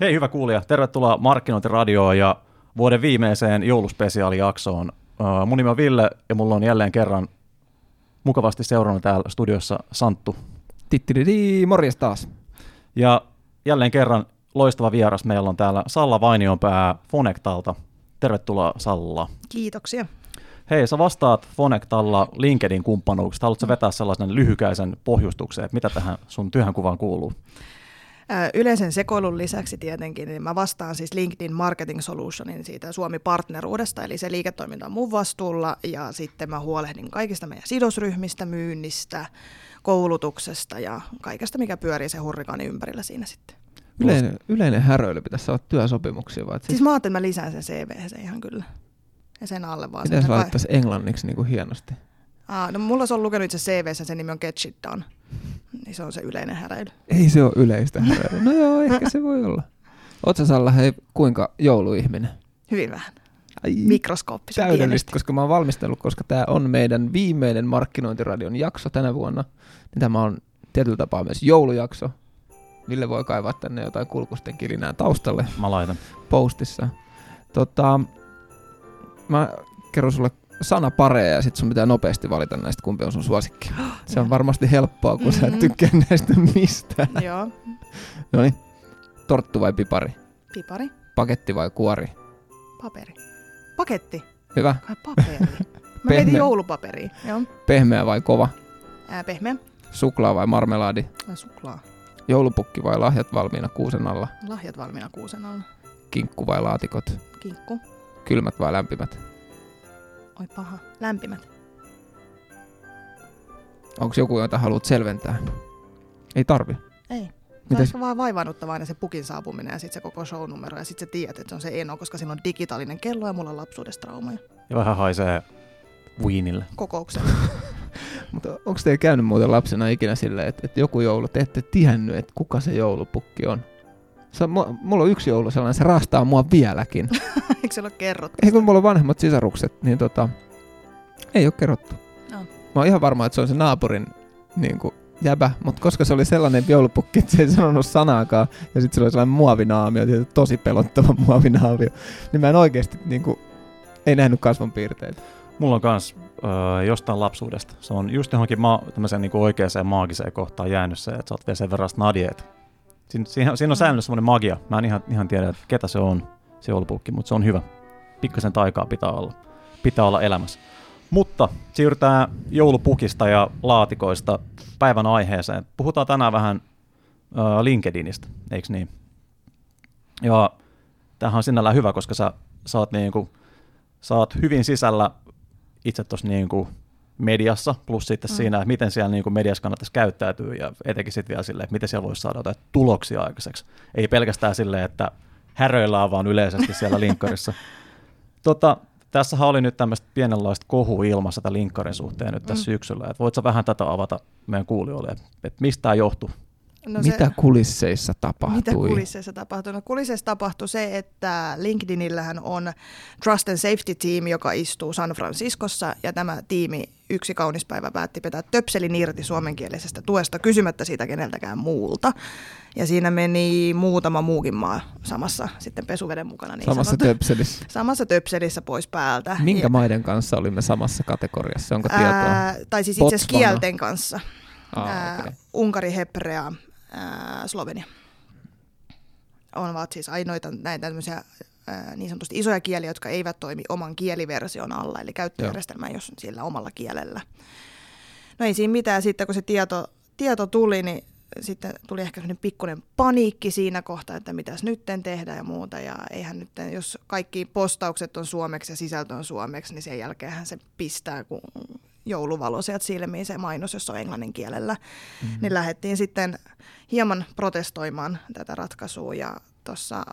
Hei hyvä kuulija, tervetuloa Markkinointiradioon ja vuoden viimeiseen jouluspesiaalijaksoon. Mun nimi on Ville ja mulla on jälleen kerran mukavasti seurannut täällä studiossa Santtu. Tittididi, morjes taas. Ja jälleen kerran loistava vieras meillä on täällä Salla Vainionpää Fonectalta. Tervetuloa Salla. Kiitoksia. Hei, sä vastaat Fonectalla LinkedIn kumppanuuksista. Haluatko vettää sellaisen lyhykäisen pohjustuksen, että mitä tähän sun työhönkuvaan kuuluu? Yleisen sekoilun lisäksi tietenkin, niin mä vastaan siis LinkedIn Marketing Solutionin siitä Suomi-partneruudesta, eli se liiketoiminta on mun vastuulla, ja sitten mä huolehdin kaikista meidän sidosryhmistä, myynnistä, koulutuksesta ja kaikesta, mikä pyörii se hurrikaani ympärillä siinä sitten. Yleinen, yleinen häröily pitäisi olla työsopimuksia. Vai? Siis mä ajattelin, että mä lisään sen CV se ihan kyllä. Ja sen alle vaan. Miten se laittaisi englanniksi niin kuin hienosti? Aa, no mulla se on lukenut itse CV, sen nimi on Get Shit Done. Niin se on se yleinen häräily. Ei se ole yleistä häräilyä. No joo, ehkä se voi olla. Oletko Salla, hei, kuinka jouluihminen? Hyvin vähän. Ai, Mikroskooppisen Täydellistä, pienesti. koska mä oon valmistellut, koska tämä on meidän viimeinen markkinointiradion jakso tänä vuonna. Niin tämä on tietyllä tapaa myös joulujakso. Ville voi kaivaa tänne jotain kulkusten kilinää taustalle Mä laitan. postissa. Tota, mä kerron sulle sana pareja ja sitten sun pitää nopeasti valita näistä, kumpi on sun suosikki. Se on varmasti helppoa, kun sä et Mhm. tykkää näistä mistään. Joo, Noin. Torttu vai pipari? pipari, Paketti vai kuori? paperi. Paketti, Hyvä. kai paperi. Mä Pehmeä. mietin joulupaperia. Joo. Pehmeä vai kova? Ää, pehmeä. Suklaa vai marmelaadi? Ää, suklaa. Joulupukki vai lahjat valmiina kuusen alla? Lahjat valmiina kuusen alla. Kinkku vai laatikot? Kinkku. Kylmät vai lämpimät? Oi paha. Lämpimät. Onko joku, jota haluat selventää? Ei tarvi. Ei. Se on ehkä vaan vaivaannuttavaa aina se pukin saapuminen ja sitten se koko shownumero ja sitten sä tiedät, että se on se Eno, koska sillä on digitaalinen kello ja mulla on lapsuudesta traumaja. Ja vähän haisee Weenille. Kokouksen. Mutta onko teillä käynyt muuten lapsena ikinä silleen, että, että joku joulu, te ette tiennyt, että kuka se joulupukki on? Se, mulla on yksi joulu sellainen, se raastaa mua vieläkin. Eikö se ole kerrottu? Ei kun mulla on vanhemmat sisarukset, niin tota, ei ole kerrottu. No. Mä oon ihan varma, että se on se naapurin niin kuin, jäbä, mutta koska se oli sellainen joulupukki, että se ei sanonut sanaakaan, ja sitten se oli sellainen muovinaamio, tosi pelottava muovinaamio, niin mä en oikeasti niin kuin, ei nähnyt kasvon piirteitä. Mulla on kans öö, jostain lapsuudesta. Se on just johonkin ma- tämmöiseen niin oikeaan maagiseen kohtaan jäänyt se, että sä oot vielä sen verran snadi, että siinä, siinä, siinä on Mm. säännöllisesti semmoinen magia. Mä en ihan, ihan tiedä, että ketä se on, se joulupukki, mutta se on hyvä. Pikkasen taikaa pitää olla. Pitää olla elämässä. Mutta siirrytään joulupukista ja laatikoista päivän aiheeseen. Puhutaan tänään vähän ö, LinkedInistä, eikö niin? Ja tämähän on sinällään hyvä, koska sä saat, niinku, saat hyvin sisällä itse tuossa niinku mediassa, plus sitten Mm. siinä, että miten siellä niinku mediassa kannattaisi käyttäytyä ja etenkin sitten vielä silleen, että miten siellä voisi saada jotain tuloksia aikaiseksi. Ei pelkästään silleen, että häröillään vaan yleisesti siellä linkkarissa. tota, tässähän oli nyt tämmöistä pienenlaista kohua ilmassa tämän linkkarin suhteen nyt tässä Mm. syksyllä. Et voitko vähän tätä avata meidän kuulijoille, että et mistä tämä johtuu? No Mitä kulisseissa tapahtui? Mitä kulisseissa tapahtui? No kulisseissa tapahtui se, että LinkedInillähän on Trust and Safety Team, joka istuu San Franciscossa, ja tämä tiimi yksi kaunis päivä päätti pitää töpselin irti suomenkielisestä tuesta kysymättä siitä keneltäkään muulta. Ja siinä meni muutama muukin maa samassa sitten pesuveden mukana. Niin Samassa sanottu. töpselissä. samassa töpselissä pois päältä. Minkä ja, maiden kanssa olimme samassa kategoriassa? Onko tietoa? ää, Tai siis itse asiassa kielten kanssa. Ää, okei. Unkari, Hebrea, ää, Slovenia. On ovat siis ainoita näitä tämmöisiä ää, niin sanotusti isoja kieliä, jotka eivät toimi oman kieliversion alla, eli käyttöjärjestelmä jos sillä omalla kielellä. No ei siinä mitään, sitten kun se tieto, tieto tuli, niin sitten tuli ehkä sellainen pikkuinen paniikki siinä kohtaa, että mitäs nytten tehdään ja muuta. Ja eihän nyt, jos kaikki postaukset on suomeksi ja sisältö on suomeksi, niin sen jälkeenhän se pistää, kun jouluvalo sieltä silmiin se mainos, jos on englannin kielellä. Mm-hmm. Niin lähdettiin sitten hieman protestoimaan tätä ratkaisua ja tuossa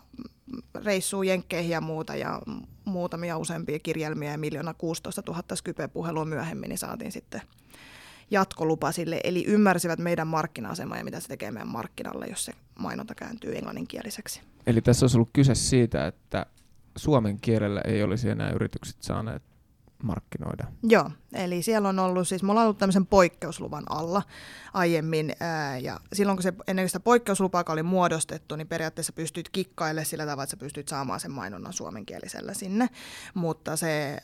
reissuun jenkkeihin ja muuta ja muutamia useampia kirjelmiä ja miljoona 16 000 Skype-puhelua myöhemmin, niin saatiin sitten jatkolupa sille, eli ymmärsivät meidän markkina-asemaa ja mitä se tekee meidän markkinalle, jos se mainonta kääntyy englanninkieliseksi. Eli tässä olisi ollut kyse siitä, että suomen kielellä ei olisi enää yritykset saaneet markkinoida. Joo, eli siellä on ollut, siis me ollaan ollut tämmöisen poikkeusluvan alla aiemmin, ää, ja silloin kun se, ennen kuin sitä poikkeuslupaa oli muodostettu, niin periaatteessa pystyt kikkailemaan sillä tavalla, että sä pystyt saamaan sen mainonnan suomenkielisellä sinne, mutta se,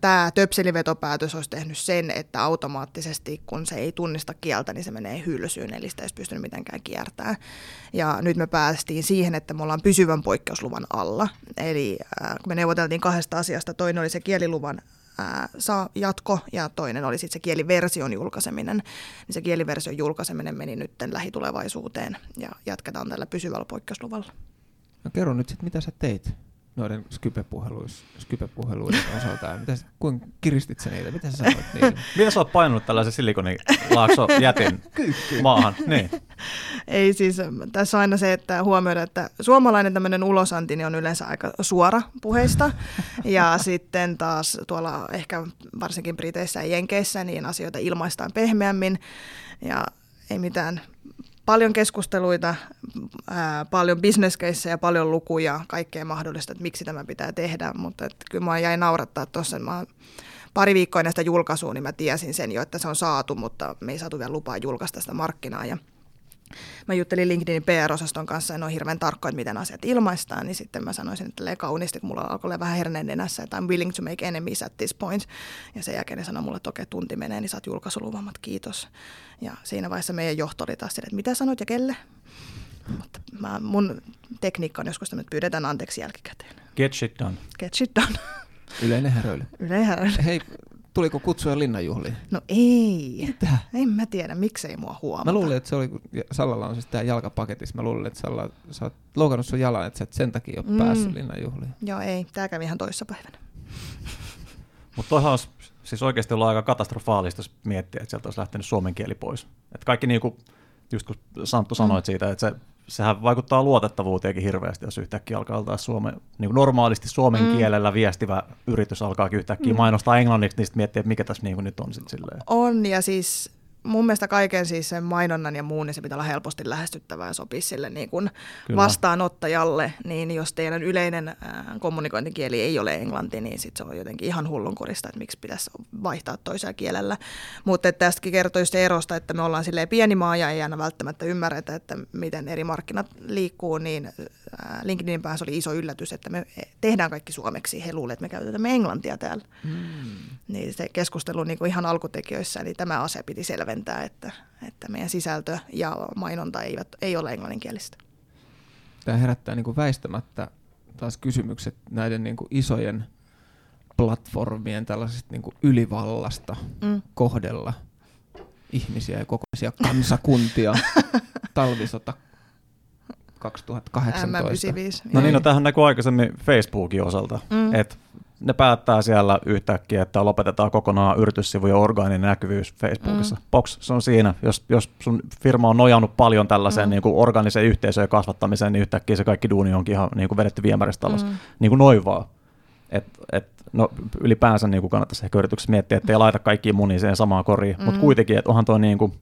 tämä töpselivetopäätös olisi tehnyt sen, että automaattisesti, kun se ei tunnista kieltä, niin se menee hylsyyn, eli sitä ei pystynyt mitenkään kiertämään. Ja nyt me päästiin siihen, että me ollaan pysyvän poikkeusluvan alla, eli ää, kun me neuvoteltiin kahdesta asiasta, toinen oli se kieliluvan ää, saa jatko ja toinen oli sitten se kieliversion julkaiseminen. Niin se kieliversion julkaiseminen meni nyt lähitulevaisuuteen ja jatketaan tällä pysyvällä poikkeusluvalla. No kerro nyt sitten, mitä sä teit noiden Skype-puheluiden osalta ja mitä, kuinka kiristit sä niitä? Mitä sä sanoit niille? Mitä sä oot painanut tällaisen silikonilaakso jätin maahan? Niin. Ei siis, tässä on aina se, että huomioida, että suomalainen tämmöinen ulosanti niin on yleensä aika suora puheista. ja sitten taas tuolla ehkä varsinkin Briteissä ja Jenkeissä niin asioita ilmaistaan pehmeämmin. Ja ei mitään paljon keskusteluita, ää, paljon bisneskeissejä, paljon lukuja, kaikkea mahdollista, että miksi tämä pitää tehdä, mutta että kyllä mä jäin naurattaa tuossa, mä pari viikkoa ennen sitä julkaisua, niin mä tiesin sen jo, että se on saatu, mutta me ei saatu vielä lupaa julkaista sitä markkinaa ja mä juttelin LinkedInin PR-osaston kanssa, en ole hirveän tarkkoja, että miten asiat ilmaistaan, niin sitten mä sanoisin, että kauniisti, kun mulla alkoi olla vähän herneen nenässä, että I'm willing to make enemies at this point. Ja sen jälkeen ne sanoi mulle, että okei, tunti menee, niin saat julkaisuluvamat, kiitos. Ja siinä vaiheessa meidän johto oli taas että mitä sanoit ja kelle? Mutta mä, mun tekniikka on joskus että pyydetään anteeksi jälkikäteen. Get shit done. Get shit done. Yleinen häröily. Yleinen häröily. Hei, Tuliko kutsuja linnanjuhliin? No ei. Mitä? En mä tiedä, miksei mua huomata. Mä luulin, että se oli, kun Sallalla on siis tää jalkapaketissa, mä luulin, että Salla, sä oot loukannut sun jalan, että sä et sen takia ole mm. päässyt linnanjuhliin. Joo, ei. Tää kävi ihan toissapäivänä. Mutta toihan olisi siis oikeasti ollut aika katastrofaalista, jos miettiä, että sieltä olisi lähtenyt suomen kieli pois. Et kaikki niin kuin, just kun Santtu sanoi mm. siitä, että se sehän vaikuttaa luotettavuuteenkin hirveästi, jos yhtäkkiä alkaa taas suome, niin kuin normaalisti suomen mm. kielellä viestivä yritys alkaa yhtäkkiä mm. mainostaa englanniksi, niin sitten miettii, että mikä tässä niin kuin nyt on sitten silleen. On, ja siis mun mielestä kaiken siis sen mainonnan ja muun, niin se pitää olla helposti lähestyttävää ja sopii sille niin kuin vastaanottajalle. Niin jos teidän yleinen äh, kommunikointikieli ei ole englanti, niin sit se on jotenkin ihan hullunkurista, että miksi pitäisi vaihtaa toisella kielellä. Mutta tästäkin kertoo se erosta, että me ollaan silleen pieni maa ja ei aina välttämättä ymmärretä, että miten eri markkinat liikkuu, niin LinkedInin päässä oli iso yllätys, että me tehdään kaikki suomeksi. He luulevat, että me käytetään englantia täällä. Mm. Niin se keskustelu niin kuin ihan alkutekijöissä, niin tämä ase piti selventää selventää, että, että meidän sisältö ja mainonta eivät, ei ole englanninkielistä. Tämä herättää niin kuin väistämättä taas kysymykset näiden niin kuin isojen platformien tällaisesta niin kuin ylivallasta mm. kohdella ihmisiä ja kokoisia kansakuntia talvisota 2018. M95, no niin, no tähän näkyy aikaisemmin Facebookin osalta, mm. että ne päättää siellä yhtäkkiä, että lopetetaan kokonaan yrityssivujen orgaaninen näkyvyys Facebookissa. Mm. Box, se on siinä. Jos, jos sun firma on nojannut paljon tällaiseen mm. niin kuin organiseen yhteisöjen kasvattamiseen, niin yhtäkkiä se kaikki duuni onkin ihan niin kuin vedetty viemäristä alas. Mm. Niin kuin noin vaan. Et, et, no, ylipäänsä niin kuin kannattaisi ehkä yrityksessä miettiä, että ei laita kaikki munia siihen samaan koriin, mm. mutta kuitenkin, että onhan toi niin kuin,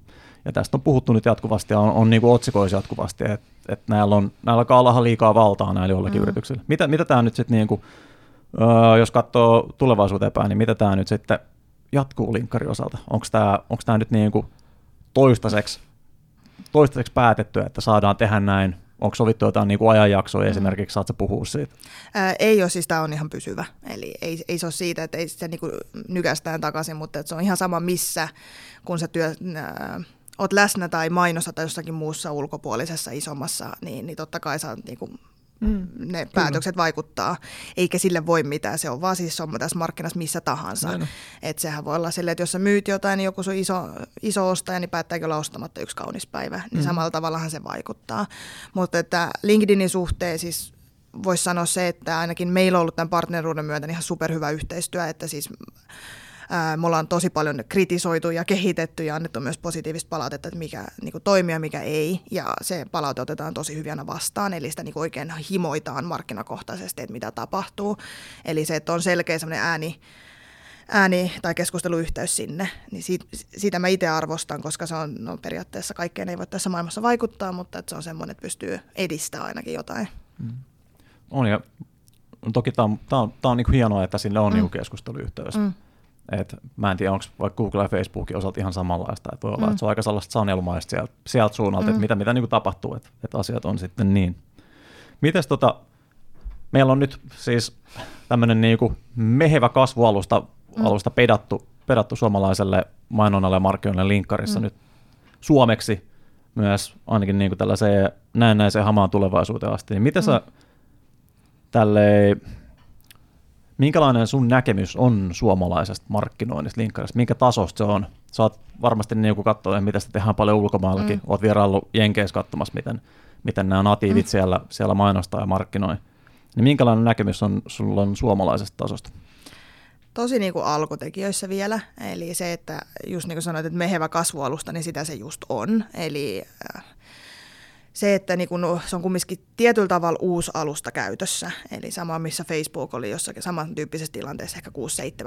ja tästä on puhuttu nyt jatkuvasti ja on, on niin otsikoissa jatkuvasti, että, että näillä, on, näillä alkaa olla liikaa valtaa näillä jollakin mm. yrityksillä. Mitä, mitä tämä nyt sitten niin kuin, Öö, jos katsoo tulevaisuuteen päin, niin mitä tämä nyt sitten jatkuu linkkari osalta? Onko tämä, onko tämä nyt niin kuin toistaiseksi, toistaiseksi päätetty, että saadaan tehdä näin? Onko sovittu jotain niin kuin ajanjaksoja mm. esimerkiksi, saatko puhua siitä? Ää, ei ole, siis tämä on ihan pysyvä. Eli ei, ei se ole siitä, että ei se niin kuin nykästään takaisin, mutta että se on ihan sama missä, kun sä työ, ää, oot läsnä tai mainossa tai jossakin muussa ulkopuolisessa isommassa, niin, niin totta kai sä niin kuin mm, ne kyllä. päätökset vaikuttaa, eikä sille voi mitään. Se on vaan siis on tässä markkinassa missä tahansa. Et sehän voi olla silleen, että jos sä myyt jotain, niin joku sun iso, iso ostaja, niin päättääkö olla ostamatta yksi kaunis päivä. Niin mm. samalla tavallahan se vaikuttaa. Mutta että LinkedInin suhteen siis voisi sanoa se, että ainakin meillä on ollut tämän partneruuden myötä ihan superhyvä yhteistyö, että siis me ollaan tosi paljon kritisoitu ja kehitetty ja annettu myös positiivista palautetta, että mikä niin kuin toimii ja mikä ei. Ja se palaute otetaan tosi hyvänä vastaan, eli sitä niin kuin oikein himoitaan markkinakohtaisesti, että mitä tapahtuu. Eli se, että on selkeä sellainen ääni, ääni tai keskusteluyhteys sinne, niin siitä, siitä mä itse arvostan, koska se on no, periaatteessa kaikkeen ei voi tässä maailmassa vaikuttaa, mutta että se on semmoinen, että pystyy edistämään ainakin jotain. Mm. On ja toki tämä on, tää on, tää on niinku hienoa, että sille on mm. niinku keskusteluyhteys. Mm Et mä en tiedä, onko vaikka Google ja Facebookin osalta ihan samanlaista. Et voi olla, Mm. että se on aika sellaista sanelmaista sieltä, sieltä suunnalta, Mm. että mitä, mitä niin kuin tapahtuu, että, että asiat on sitten niin. Mites tota, meillä on nyt siis tämmöinen niin kuin mehevä kasvualusta Mm. alusta pedattu, pedattu suomalaiselle mainonnalle ja markkinoille linkkarissa Mm. nyt suomeksi myös ainakin niin kuin tällaiseen näennäiseen hamaan tulevaisuuteen asti. Niin miten Mm. sä tälleen, minkälainen sun näkemys on suomalaisesta markkinoinnista linkkarista? Minkä tasosta se on? Oot varmasti niin kuin katsoa, mitä sitä tehdään paljon ulkomaillakin. Mm. Oot vieraillut Jenkeissä katsomassa, miten, miten nämä natiivit Mm. siellä, siellä mainostaa ja markkinoi. Niin minkälainen näkemys on sulla on suomalaisesta tasosta? tosi niin kuin alkutekijöissä vielä. Eli se, että just niin kuin sanoit, että mehevä kasvualusta, niin sitä se just on. Eli äh, se, että niin kuin, se on kumminkin tietyllä tavalla uusi alusta käytössä. Eli sama, missä Facebook oli jossakin samantyyppisessä tilanteessa ehkä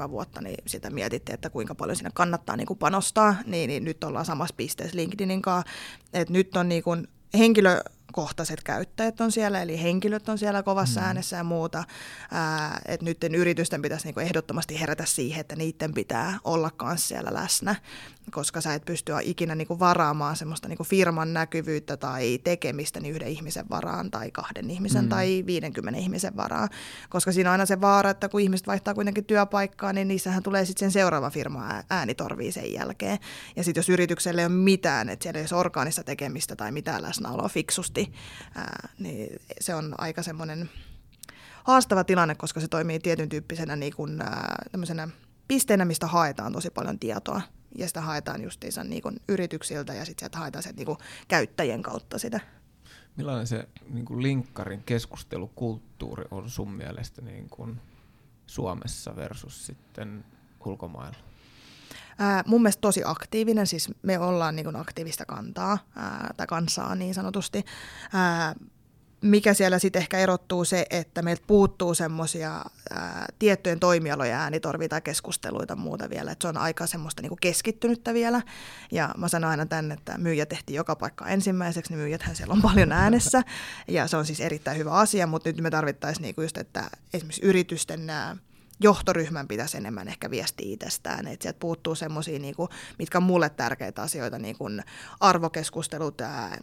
6-7 vuotta, niin sitä mietittiin, että kuinka paljon siinä kannattaa niin panostaa. Niin, niin nyt ollaan samassa pisteessä LinkedInin kanssa. Et nyt on niin kuin henkilökohtaiset käyttäjät on siellä, eli henkilöt on siellä kovassa mm. äänessä ja muuta. Ää, et nyt yritysten pitäisi niinku ehdottomasti herätä siihen, että niiden pitää olla myös siellä läsnä, koska sä et pysty ikinä niinku varaamaan semmoista niinku firman näkyvyyttä tai tekemistä niin yhden ihmisen varaan tai kahden ihmisen Mm. tai 50 ihmisen varaan, koska siinä on aina se vaara, että kun ihmiset vaihtaa kuitenkin työpaikkaa, niin niissähän tulee sitten sen seuraava firma ää- äänitorviin sen jälkeen. Ja sitten jos yritykselle ei ole mitään, että siellä ei ole orgaanista tekemistä tai mitään läsnäoloa fiksusti, ää, niin se on aika semmoinen haastava tilanne, koska se toimii tietyn tyyppisenä niin kuin, ää, pisteenä, mistä haetaan tosi paljon tietoa. Ja sitä haetaan justiinsa niin kuin yrityksiltä ja sitten sieltä haetaan sieltä niin kuin käyttäjien kautta sitä. Millainen se niin kuin linkkarin keskustelukulttuuri on sun mielestä niin kuin Suomessa versus sitten ulkomailla? Ää, mun mielestä tosi aktiivinen, siis me ollaan niin kuin aktiivista kantaa, ää, tai kansaa niin sanotusti. Ää, mikä siellä sitten ehkä erottuu se, että meiltä puuttuu semmoisia tiettyjen toimialojen äänitorvia tai keskusteluita muuta vielä. Et se on aika semmoista niinku keskittynyttä vielä. Ja mä sanon aina tänne, että myyjä tehtiin joka paikka ensimmäiseksi, niin myyjäthän siellä on paljon äänessä. Ja se on siis erittäin hyvä asia, mutta nyt me tarvittaisiin niinku just, että esimerkiksi yritysten nämä johtoryhmän pitäisi enemmän ehkä viestiä itsestään. Että sieltä puuttuu semmoisia, niinku, mitkä on mulle tärkeitä asioita, niin kuin arvokeskustelut, ää,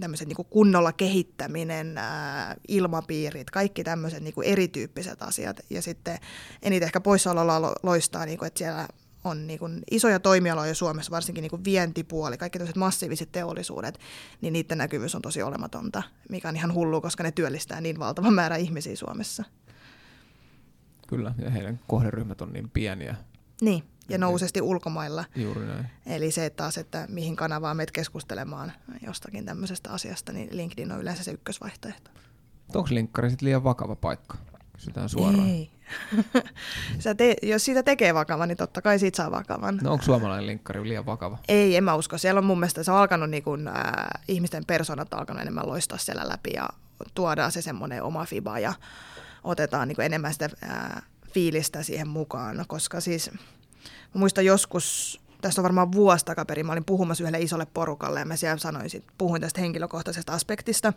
tämmöiset niinku kunnolla kehittäminen, ää, ilmapiirit, kaikki tämmöiset niinku erityyppiset asiat. Ja sitten eniten ehkä poissaololla lo- loistaa, niinku, että siellä on niin kuin isoja toimialoja Suomessa, varsinkin niin kuin vientipuoli, kaikki tämmöiset massiiviset teollisuudet, niin niiden näkyvyys on tosi olematonta, mikä on ihan hullu, koska ne työllistää niin valtavan määrä ihmisiä Suomessa. Kyllä, ja heidän kohderyhmät on niin pieniä. Niin, ja nousesti ulkomailla. Juuri näin. Eli se että taas, että mihin kanavaan meet keskustelemaan jostakin tämmöisestä asiasta, niin LinkedIn on yleensä se ykkösvaihtoehto. Onko linkkari sitten liian vakava paikka? Kysytään suoraan. Ei. Sä te, jos siitä tekee vakavan, niin totta kai siitä saa vakavan. No onko suomalainen linkkari liian vakava? Ei, en mä usko. Siellä on mun mielestä, se on alkanut niin kuin, ää, ihmisten persoonat on alkanut enemmän loistaa siellä läpi ja tuodaan se semmoinen oma fiba ja otetaan niin kuin enemmän sitä ää, fiilistä siihen mukaan, koska siis muistan joskus, tästä on varmaan vuosi takaperin, mä olin puhumassa yhdelle isolle porukalle ja mä siellä sanoin, sit, puhuin tästä henkilökohtaisesta aspektista.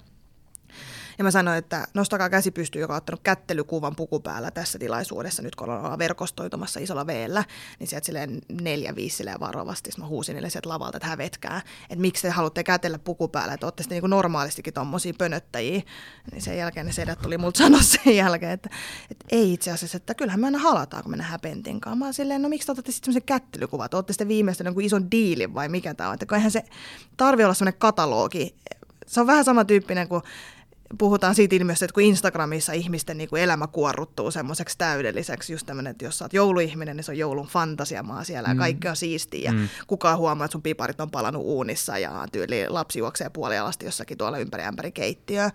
Ja mä sanoin, että nostakaa käsi pystyyn, joka on ottanut kättelykuvan puku päällä tässä tilaisuudessa, nyt kun ollaan verkostoitumassa isolla veellä, niin sieltä silleen neljä, viisi silleen varovasti, Sitten mä huusin niille sieltä lavalta, että hävetkää, että miksi te haluatte kätellä puku päällä, että olette sitten niin normaalistikin tommosia pönöttäjiä. Niin sen jälkeen ne sedät tuli multa sanoa sen jälkeen, että, että ei itse asiassa, että kyllähän me aina halataan, kun me nähdään Pentin kanssa. Mä silleen, no miksi te otatte sitten semmoisen kättelykuvan, että olette sitten viimeistä jonkun ison diilin vai mikä tämä on, että eihän se tarvi olla semmoinen katalogi. Se on vähän samantyyppinen kuin puhutaan siitä ilmiöstä, että kun Instagramissa ihmisten niin kuin elämä kuorruttuu semmoiseksi täydelliseksi, just tämmöinen, että jos sä oot jouluihminen, niin se on joulun fantasiamaa siellä ja Mm. kaikki on siistiä ja Mm. kukaan huomaa, että sun piparit on palannut uunissa ja tyyli lapsi juoksee puolialasti jossakin tuolla ympäri ämpäri keittiöä.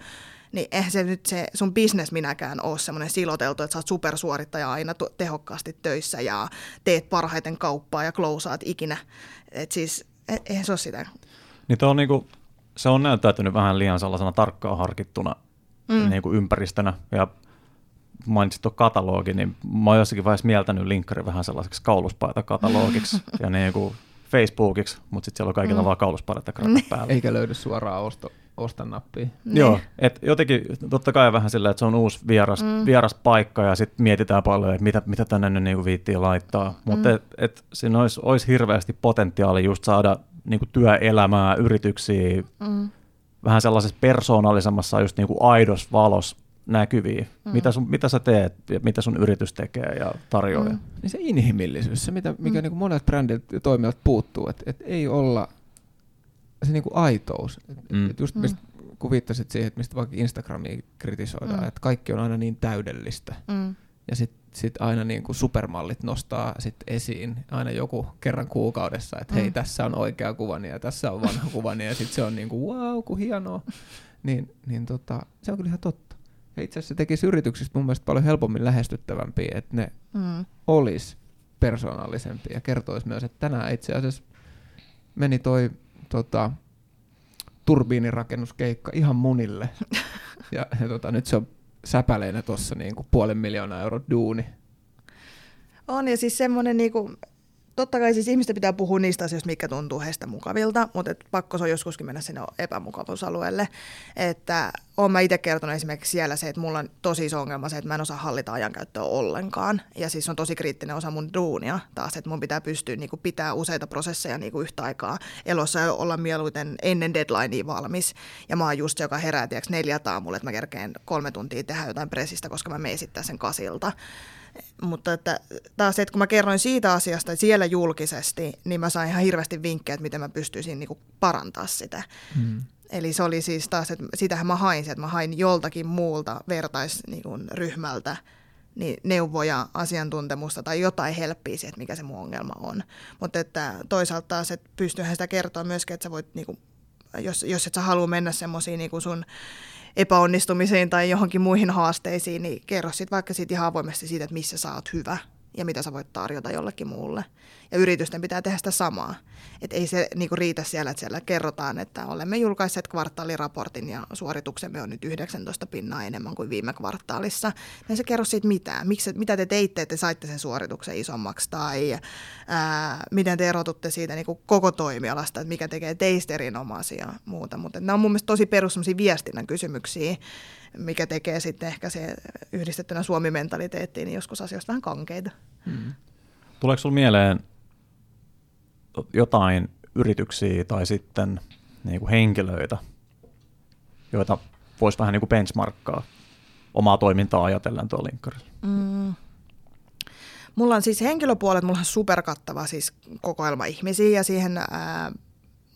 Niin eihän se nyt se sun bisnes minäkään ole semmoinen siloteltu, että sä oot supersuorittaja aina tu- tehokkaasti töissä ja teet parhaiten kauppaa ja klousaat ikinä. Et siis, e- eihän se ole sitä. Niin on niinku, se on näyttäytynyt vähän liian sellaisena tarkkaan harkittuna Mm. mm. niinku ympäristönä. Ja mainitsit tuon katalogin, niin mä oon jossakin vaiheessa mieltänyt linkkari vähän sellaiseksi kauluspaita-katalogiksi ja niinku Facebookiksi, mutta sitten siellä on kaikilla Mm. vaan kauluspaidat ja päällä. Eikä löydy suoraan osto, osta nappia. Niin. Joo, et jotenkin totta kai vähän silleen, että se on uusi vieras, Mm. vieras paikka ja sitten mietitään paljon, että mitä, mitä tänne nyt niinku viittii laittaa. Mutta Mm. et, et siinä olisi, olisi hirveästi potentiaali just saada niinku työelämää, yrityksiä Mm. vähän sellaisessa persoonallisemmassa just niinku aidos valos näkyviin. Mm. Mitä, sun, mitä sä teet ja mitä sun yritys tekee ja tarjoaa. Mm. Mm. Niin se inhimillisyys, se mitä, mikä Mm. niin kuin monet brändit ja toimijat puuttuu, että et ei olla se niin kuin aitous. Et, Mm. et just Mm. mistä, kun viittasit siihen, että mistä vaikka Instagramia kritisoidaan, Mm. että kaikki on aina niin täydellistä. Mm. Ja sitten sit aina niin kuin supermallit nostaa sit esiin aina joku kerran kuukaudessa, että hei, Mm. tässä on oikea kuvani ja tässä on vanha kuvani ja sitten se on niin kuin wow, kun hienoa. Niin, niin tota, se on kyllä ihan totta. Ja itse asiassa se tekisi yrityksistä mun mielestä paljon helpommin lähestyttävämpiä, että ne Mm. olisi persoonallisempi ja kertoisi myös, että tänään itse asiassa meni toi tota, turbiinirakennuskeikka ihan munille. ja ja tota, nyt se on säpäleinä tuossa niinku puolen miljoonaa euro duuni. On ja siis semmoinen niinku, totta kai siis ihmisten pitää puhua niistä asioista, mikä tuntuu heistä mukavilta, mutta et pakko se on joskuskin mennä sinne epämukavuusalueelle. Että olen mä itse kertonut esimerkiksi siellä se, että mulla on tosi iso ongelma se, että mä en osaa hallita ajankäyttöä ollenkaan. Ja siis on tosi kriittinen osa mun duunia taas, että mun pitää pystyä niinku pitää useita prosesseja niinku yhtä aikaa elossa ja olla mieluiten ennen deadlinea valmis. Ja mä oon just se, joka herää tiiäks, neljältä aamulla, että mä kerkeen kolme tuntia tehdä jotain presistä, koska mä menen sitten sen kasilta. Mutta että taas se, että kun mä kerroin siitä asiasta siellä julkisesti, niin mä sain ihan hirveästi vinkkejä, että miten mä pystyisin niinku parantaa sitä. Mm. Eli se oli siis taas, että sitähän mä hain, että mä hain joltakin muulta vertaisryhmältä niin neuvoja, asiantuntemusta tai jotain helppiä siihen, että mikä se mun ongelma on. Mutta että toisaalta taas, että pystyyhän sitä kertoa myöskin, että sä voit, niinku, jos, jos et sä halua mennä semmoisiin niinku sun epäonnistumisiin tai johonkin muihin haasteisiin, niin kerro sitten vaikka siitä ihan avoimesti siitä, että missä sä oot hyvä ja mitä sä voit tarjota jollekin muulle. Ja yritysten pitää tehdä sitä samaa. Et ei se niinku riitä siellä, että siellä kerrotaan, että olemme julkaisseet kvartaaliraportin ja suorituksemme on nyt 19 pinnaa enemmän kuin viime kvartaalissa. Ei se kerro siitä mitään. Miksi, mitä te teitte, että te saitte sen suorituksen isommaksi tai ää, miten te erotutte siitä niinku koko toimialasta, että mikä tekee teistä erinomaisia ja muuta. Mutta nämä on mun mielestä tosi perus viestinnän kysymyksiä, mikä tekee sitten ehkä se yhdistettynä Suomi-mentaliteettiin niin joskus asioista vähän kankeita. Mm. Tuleeko sinulla mieleen jotain yrityksiä tai sitten niin kuin henkilöitä, joita voisi vähän niin kuin benchmarkkaa omaa toimintaa ajatellen tuolla linkkarilla? Mm. Mulla on siis henkilöpuolet, mulla on superkattava siis kokoelma ihmisiä ja siihen ää,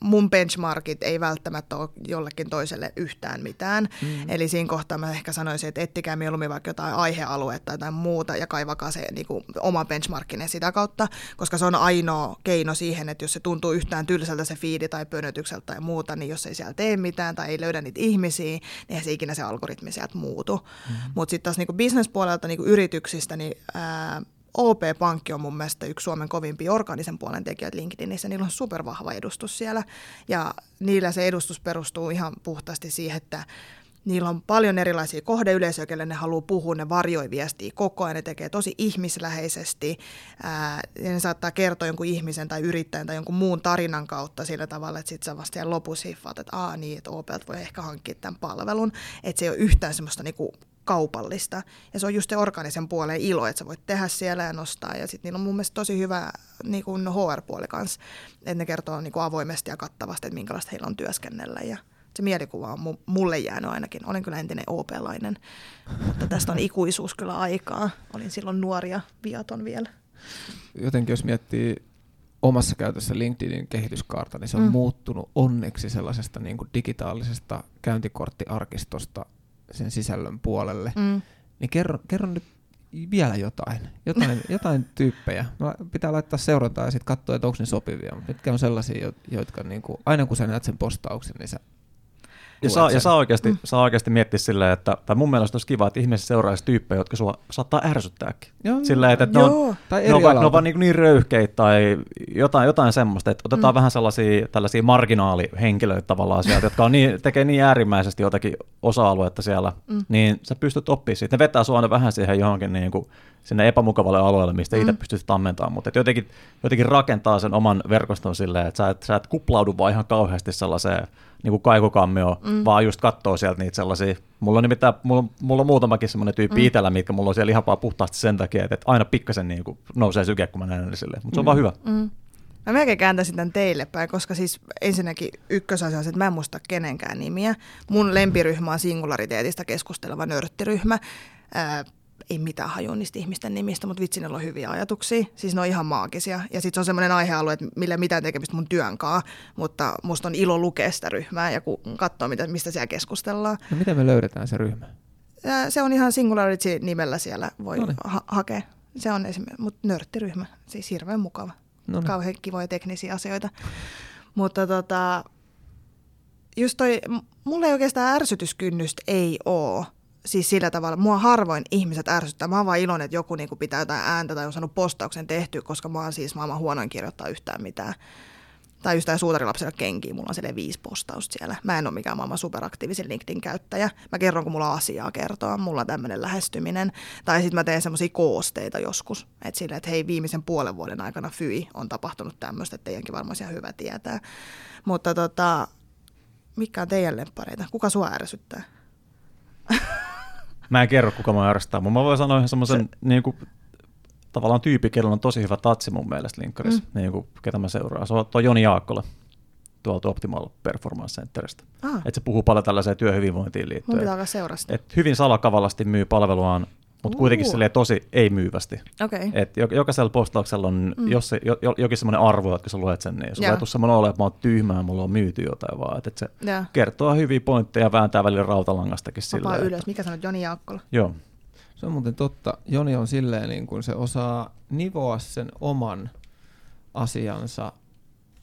mun benchmarkit ei välttämättä ole jollekin toiselle yhtään mitään. Mm. Eli siinä kohtaa mä ehkä sanoisin, että ettikää mieluummin vaikka jotain aihealuetta tai jotain muuta ja kaivakaa se niin kuin, oma benchmarkkinne sitä kautta, koska se on ainoa keino siihen, että jos se tuntuu yhtään tylsältä se fiidi tai pönötykseltä tai muuta, niin jos ei siellä tee mitään tai ei löydä niitä ihmisiä, niin se ikinä se algoritmi sieltä muutu. Mm-hmm. Mutta sitten taas niin bisnespuolelta niin yrityksistä, niin ää, OP-pankki on mun mielestä yksi Suomen kovimpia organisen puolen tekijöitä LinkedInissä. Niillä on supervahva edustus siellä ja niillä se edustus perustuu ihan puhtaasti siihen, että Niillä on paljon erilaisia kohdeyleisöjä, kelle ne haluaa puhua, ne varjoi viestiä koko ajan, ne tekee tosi ihmisläheisesti. Ää, ne saattaa kertoa jonkun ihmisen tai yrittäjän tai jonkun muun tarinan kautta sillä tavalla, että sitten sä vasta siellä lopussa hiffaat, että Aa, niin, että OPLt voi ehkä hankkia tämän palvelun. Että se ei ole yhtään semmoista niinku kaupallista. Ja se on just se organisen puolen ilo, että sä voit tehdä siellä ja nostaa. Ja sitten niillä on mun mielestä tosi hyvä niin kuin HR-puoli kanssa, että ne kertoo niin kuin avoimesti ja kattavasti, että minkälaista heillä on työskennellä. Ja se mielikuva on mulle jäänyt ainakin. Olen kyllä entinen OP-lainen, mutta tästä on ikuisuus kyllä aikaa. Olin silloin nuori ja viaton vielä. Jotenkin jos miettii omassa käytössä LinkedInin kehityskaarta, niin se on mm. muuttunut onneksi sellaisesta niin kuin digitaalisesta käyntikorttiarkistosta sen sisällön puolelle. Mm. Niin kerro, kerro nyt vielä jotain, jotain, jotain tyyppejä. Pitää laittaa seurantaa ja sitten katsoa, että onko ne sopivia. Mitkä on sellaisia, jotka niin kuin, aina kun sä näet sen postauksen, niin sä ja saa, ja saa, oikeasti, mm. saa oikeasti miettiä silleen, että tai mun mielestä olisi kiva, että ihmiset seuraisi tyyppejä, jotka sua saattaa ärsyttääkin. Joo, silleen, että, että ne on, tai ne on, ne on vaan niin, niin röyhkeitä tai jotain, jotain semmoista, että otetaan mm. vähän sellaisia tällaisia marginaalihenkilöitä tavallaan sieltä, jotka on niin, tekee niin äärimmäisesti jotakin osa-aluetta siellä, mm. niin sä pystyt oppimaan siitä. Ne vetää sua aina vähän siihen johonkin niin kuin sinne epämukavalle alueelle, mistä Mm. itse pystyt ammentamaan, mutta jotenkin, jotenkin rakentaa sen oman verkoston silleen, että sä et, sä et kuplaudu vaan ihan kauheasti sellaiseen niin kuin kaikukammioon, Mm. vaan just katsoo sieltä niitä sellaisia, mulla on nimittäin, mulla, mulla on muutamakin semmoinen tyyppi Mm. itsellä, mitkä mulla on siellä ihan vaan puhtaasti sen takia, että, että aina pikkasen niin kuin nousee syke, kun mä näen ne silleen, mutta se on Mm. vaan hyvä. Mm. Mä melkein kääntäisin tämän teille päin, koska siis ensinnäkin ykkösasia on se, että mä en muista kenenkään nimiä. Mun lempiryhmä on singulariteetista keskusteleva nörttiryhmä. Ää, ei mitään hajua niistä ihmisten nimistä, mutta vitsi, on hyviä ajatuksia. Siis ne on ihan maagisia. Ja sitten se on semmoinen aihealue, että millä mitään tekemistä mun työn kanssa, mutta musta on ilo lukea sitä ryhmää ja katsoa, mitä, mistä siellä keskustellaan. No miten me löydetään se ryhmä? Se on ihan Singularity-nimellä siellä voi Noniin. ha- hakea. Se on esimerkiksi, mutta nörttiryhmä, siis hirveän mukava No niin. kauhean kivoja teknisiä asioita. Mutta tota, just toi, mulla ei oikeastaan ärsytyskynnystä ei oo. Siis sillä tavalla, mua harvoin ihmiset ärsyttää. Mä oon vaan iloinen, että joku niinku pitää jotain ääntä tai on saanut postauksen tehtyä, koska mä oon siis maailman huonoin kirjoittaa yhtään mitään. Tai tää suutarilapsella kenkiä, mulla on silleen viisi postausta siellä. Mä en ole mikään maailman superaktiivisin LinkedIn-käyttäjä. Mä kerron, kun mulla on asiaa kertoa, mulla on tämmöinen lähestyminen. Tai sitten mä teen semmoisia koosteita joskus. Että silleen, että hei, viimeisen puolen vuoden aikana fyi on tapahtunut tämmöistä, että teidänkin varmaan ihan hyvä tietää. Mutta tota, mikä on teidän lemppareita? Kuka sua ärsyttää? Mä en kerro, kuka mä ärsyttää, mutta mä voin sanoa ihan semmoisen niin kuin, tavallaan tyyppi, kello on tosi hyvä tatsi mun mielestä linkkarissa, mm. niin kuin, ketä mä seuraan. Se on tuo Joni Jaakkola tuolta Optimal Performance Centeristä. Ah, Et se puhuu paljon tällaiseen työhyvinvointiin mun liittyen. pitää alkaa seuraa sitä. Et hyvin salakavallasti myy palveluaan, mutta kuitenkin silleen tosi ei-myyvästi. Okei. Okay. Et jo- jokaisella postauksella on Mm. jos se, jo, jo- jokin semmoinen arvo, että kun sä luet sen, niin sulla Joo. ei tule semmoinen olo, että mä oon tyhmää mulla on myyty jotain, vaan että et se Joo. kertoo hyviä pointteja ja vääntää välillä rautalangastakin Vapaa sillä. ylös. Mikä sanot Joni Jaakkola? Joo. Se on muuten totta. Joni on silleen, niin kun se osaa nivoa sen oman asiansa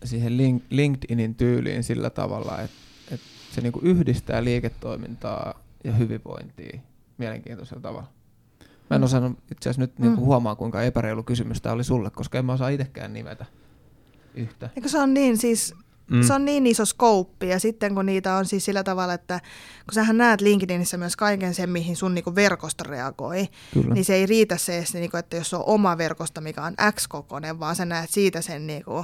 siihen link- LinkedInin tyyliin sillä tavalla, että, että se niin kuin yhdistää liiketoimintaa ja hyvinvointia mielenkiintoisella tavalla. Mä en osannut itse asiassa nyt niin Mm. kuin huomaa, kuinka epäreilu kysymys tämä oli sulle, koska en mä osaa itsekään nimetä yhtä. Eikö se on niin siis, mm. se on niin iso skouppi ja sitten kun niitä on siis sillä tavalla, että kun sähän näet LinkedInissä myös kaiken sen, mihin sun niinku verkosto reagoi, Kyllä. niin se ei riitä se, niinku, että jos on oma verkosto, mikä on X-kokoinen, vaan sä näet siitä sen niinku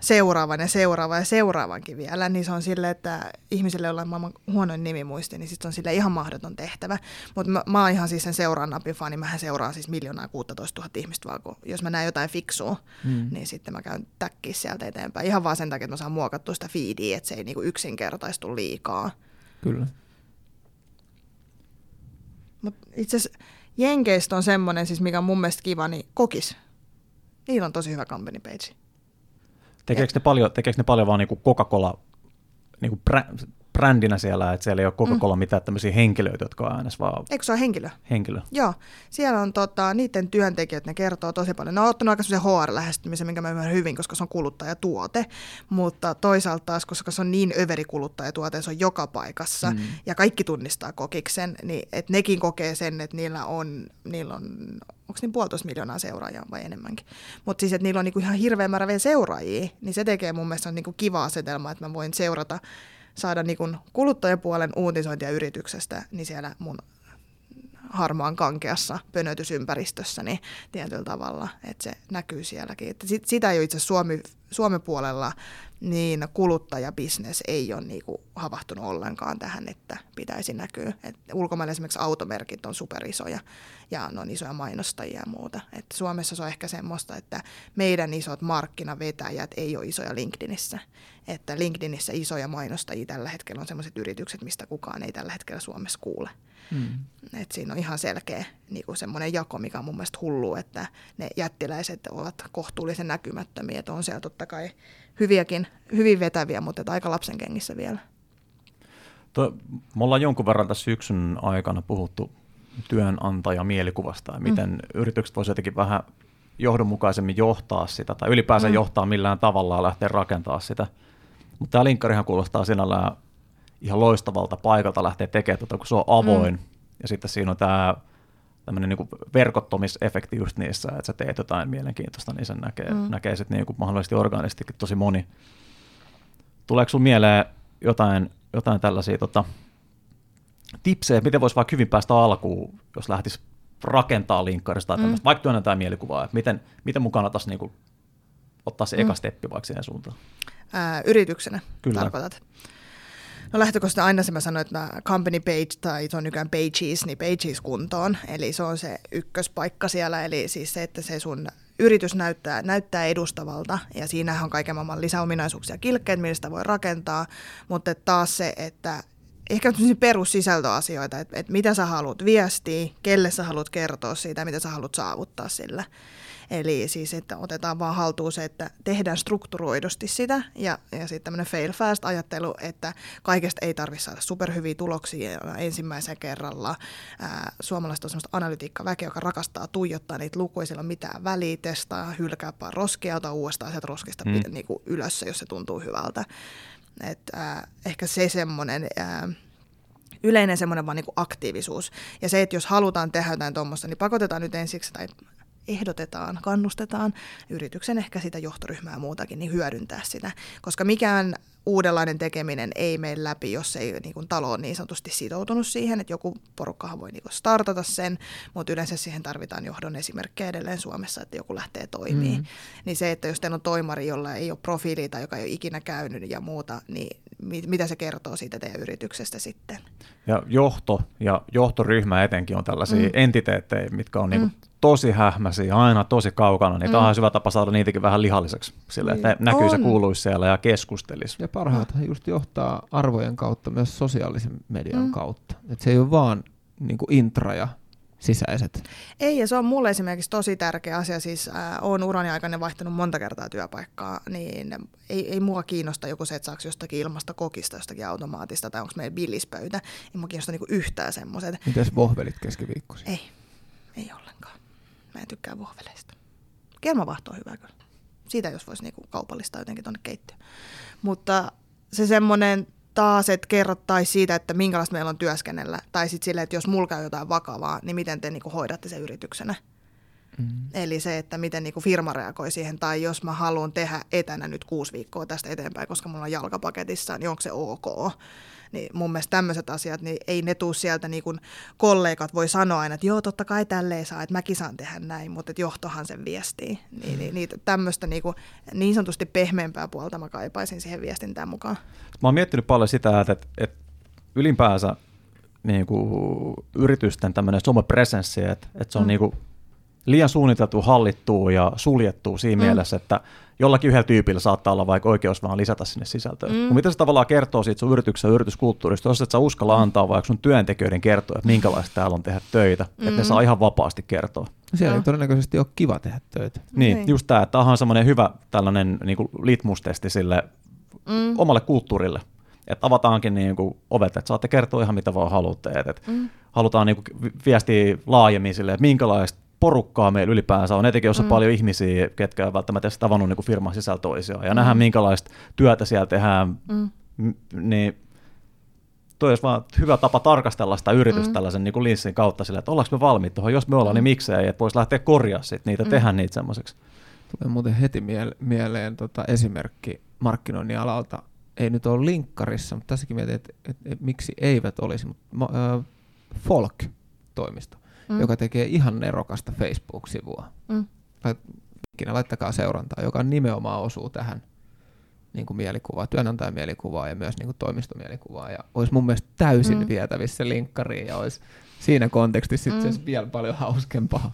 seuraavan ja seuraavan ja seuraavankin vielä, niin se on sille, että ihmisille, joilla on maailman huonoin nimimuisti, niin sit se on sille ihan mahdoton tehtävä. Mutta mä, mä oon ihan siis sen seuraan napin fani, mähän seuraan siis miljoonaa 16 000 ihmistä vaan, kun jos mä näen jotain fiksua, Mm. niin sitten mä käyn täkkiä sieltä eteenpäin. Ihan vaan sen takia, että mä saan muokattua sitä feedia, että se ei niinku yksinkertaistu liikaa. Kyllä. Mutta itse asiassa Jenkeistä on semmoinen, siis mikä on mun mielestä kiva, niin kokis. Niillä on tosi hyvä company page. Tekeekö ne paljon, tekeekö ne paljon vaan niinku Coca-Cola niinku brä, brändinä siellä, että siellä ei ole Coca-Cola mm. mitään tämmöisiä henkilöitä, jotka on äänes vaan Eikö se ole henkilö? henkilö. Joo, siellä on tota, niiden työntekijät, ne kertoo tosi paljon. Ne on ottanut aika semmoisen HR-lähestymisen, minkä mä ymmärrän hyvin, koska se on kuluttajatuote, mutta toisaalta taas, koska se on niin överi kuluttajatuote, ja se on joka paikassa, Mm. ja kaikki tunnistaa kokiksen, niin että nekin kokee sen, että niillä on, niillä on onko niin puolitoista miljoonaa seuraajaa vai enemmänkin. Mutta siis, että niillä on niinku ihan hirveä määrä vielä seuraajia, niin se tekee mun mielestä niinku kiva asetelma, että mä voin seurata, saada niinku kuluttajapuolen uutisointia yrityksestä, niin siellä mun harmaan kankeassa pönötysympäristössä niin tietyllä tavalla, että se näkyy sielläkin. Että sit, sitä ei ole itse Suomi, Suomen puolella, niin kuluttajabisnes ei ole niinku havahtunut ollenkaan tähän, että pitäisi näkyä. Et ulkomailla esimerkiksi automerkit on superisoja ja ne on isoja mainostajia ja muuta. Et Suomessa se on ehkä semmoista, että meidän isot markkinavetäjät ei ole isoja LinkedInissä. Että LinkedInissä isoja mainostajia tällä hetkellä on sellaiset yritykset, mistä kukaan ei tällä hetkellä Suomessa kuule. Mm. Et siinä on ihan selkeä niin semmoinen jako, mikä on mun mielestä hullu, että ne jättiläiset ovat kohtuullisen näkymättömiä. Että on siellä totta kai hyviäkin, hyvin vetäviä, mutta aika lapsen kengissä vielä. Tuo, me ollaan jonkun verran tässä syksyn aikana puhuttu työnantaja mielikuvasta ja miten mm. yritykset voisivat jotenkin vähän johdonmukaisemmin johtaa sitä tai ylipäänsä mm. johtaa millään tavalla ja lähteä rakentaa sitä. Mutta tämä linkkarihan kuulostaa sinällään ihan loistavalta paikalta lähteä tekemään tuota, kun se on avoin. Mm. Ja sitten siinä on tämä tämmöinen niin verkottomisefekti just niissä, että sä teet jotain mielenkiintoista, niin sen näkee, mm. näkee sitten niin mahdollisesti organisestikin tosi moni. Tuleeko sinulla mieleen jotain, jotain tällaisia tota, tipsejä, miten voisi vaikka hyvin päästä alkuun, jos lähtisi rakentaa linkkarista tai tämmöistä, mm. vaikka työnnetään mielikuvaa, että miten, miten mukana taas niin ottaa se mm. eka steppi vaikka siihen suuntaan? Ää, yrityksenä Kyllä. tarkoitat. No lähtökohtaisesti aina se mä sanoin, että mä company page tai se on nykyään pages, niin pages kuntoon. Eli se on se ykköspaikka siellä, eli siis se, että se sun yritys näyttää, näyttää edustavalta ja siinähän on kaiken maailman lisäominaisuuksia kilkkeet, millä sitä voi rakentaa, mutta taas se, että ehkä perussisältöasioita, että, että mitä sä haluat viestiä, kelle sä haluat kertoa siitä, mitä sä haluat saavuttaa sillä. Eli siis, että otetaan vaan haltuun se, että tehdään strukturoidusti sitä ja, ja sitten tämmöinen fail fast ajattelu, että kaikesta ei tarvitse saada superhyviä tuloksia ensimmäisen kerralla. Ää, suomalaiset on semmoista analytiikkaväkeä, joka rakastaa tuijottaa niitä lukuja, sillä on mitään väliä, testaa, hylkää roskia, ota uudestaan sieltä roskista mm. niin kuin ylös, jos se tuntuu hyvältä. Et, ää, ehkä se semmoinen... Yleinen semmoinen vaan niin aktiivisuus. Ja se, että jos halutaan tehdä jotain tuommoista, niin pakotetaan nyt ensiksi tai ehdotetaan, kannustetaan yrityksen ehkä sitä johtoryhmää muutakin, niin hyödyntää sitä. Koska mikään uudenlainen tekeminen ei mene läpi, jos ei niin kuin, talo on niin sanotusti sitoutunut siihen, että joku porukkahan voi niin kuin, startata sen, mutta yleensä siihen tarvitaan johdon esimerkkejä edelleen Suomessa, että joku lähtee toimii. Mm. Niin se, että jos teillä on toimari, jolla ei ole profiili tai joka ei ole ikinä käynyt ja muuta, niin mitä se kertoo siitä teidän yrityksestä sitten? Ja johto ja johtoryhmä etenkin on tällaisia mm. entiteettejä, mitkä on niinku mm. niin tosi hähmäisiä, aina tosi kaukana, niin mm. tämä on hyvä tapa saada niitäkin vähän lihalliseksi, sille, että niin. näkyy se kuuluisi siellä ja keskustelisi. Ja parhaathan just johtaa arvojen kautta myös sosiaalisen median mm. kautta. Et se ei ole vaan niin kuin intra ja sisäiset. Ei, ja se on mulle esimerkiksi tosi tärkeä asia. Siis äh, olen urani aikana vaihtanut monta kertaa työpaikkaa, niin ei, ei mua kiinnosta joku se, että saako jostakin ilmasta kokista, jostakin automaatista, tai onko meillä billispöytä. Ei mua kiinnosta niinku yhtään semmoiset. Mites vohvelit keskiviikkoisin? Ei, ei ollenkaan. Mä en tykkää vohveleista. Kermavahto on hyvä kyllä. Siitä jos voisi niinku kaupallistaa jotenkin tuonne keittiöön. Mutta se semmoinen taas, että kerrottaisiin siitä, että minkälaista meillä on työskennellä. Tai sitten silleen, että jos mulla käy jotain vakavaa, niin miten te niinku hoidatte sen yrityksenä. Mm. Eli se, että miten niinku firma reagoi siihen, tai jos mä haluan tehdä etänä nyt kuusi viikkoa tästä eteenpäin, koska mulla on jalkapaketissa, niin onko se ok? Niin mun mielestä tämmöiset asiat, niin ei ne tuu sieltä, niin kuin kollegat voi sanoa aina, että joo, totta kai tälleen saa, että mäkin saan tehdä näin, mutta että johtohan sen viestii. Niin, niin, niin tämmöistä niin, kuin, niin sanotusti pehmeämpää puolta mä kaipaisin siihen viestintään mukaan. Mä oon miettinyt paljon sitä, että, että, että ylipäänsä niin kuin, yritysten tämmöinen somepresenssi, että, että se on mm. niin kuin, liian suunniteltu, hallittu ja suljettu siinä mm. mielessä, että jollakin yhdellä tyypillä saattaa olla vaikka oikeus vaan lisätä sinne sisältöä. Mm. mitä se tavallaan kertoo siitä sun yrityksen ja yrityskulttuurista, jos et sä uskalla mm. antaa vaikka sun työntekijöiden kertoa, että minkälaista täällä on tehdä töitä, mm. että ne saa ihan vapaasti kertoa. Siellä ei todennäköisesti ole kiva tehdä töitä. Niin, niin. just tämä, että tämä on semmoinen hyvä tällainen niin kuin litmustesti sille mm. omalle kulttuurille. Että avataankin niin kuin ovet, että saatte kertoa ihan mitä vaan haluatte. Että mm. Halutaan niin kuin viestiä laajemmin sille, että minkälaista porukkaa meillä ylipäänsä on, etenkin jos on mm. paljon ihmisiä, ketkä on välttämättä edes tavannut niin firman sisällä toisiaan, ja mm. nähdään minkälaista työtä siellä tehdään, mm. niin toi olisi vaan hyvä tapa tarkastella sitä yritystä mm. tällaisen niin linssin kautta sillä, että ollaanko me valmiit tuohon, jos me ollaan, niin mm. niin miksei, että voisi lähteä korjaa sit niitä, mm. tehdä niitä semmoiseksi. Tulee muuten heti miele- mieleen tota esimerkki markkinoinnin alalta, ei nyt ole linkkarissa, mutta tässäkin mietin, että, että, että, että miksi eivät olisi, mutta äh, Folk-toimisto mm. joka tekee ihan nerokasta Facebook-sivua. Mm. Ikinä laittakaa seurantaa, joka nimenomaan osuu tähän niin kuin mielikuvaa, työnantajan mielikuvaa ja myös niin kuin toimistomielikuvaa. Ja olisi mun mielestä täysin mm. vietävissä linkkariin ja olisi siinä kontekstissa mm. sitten vielä paljon hauskempaa.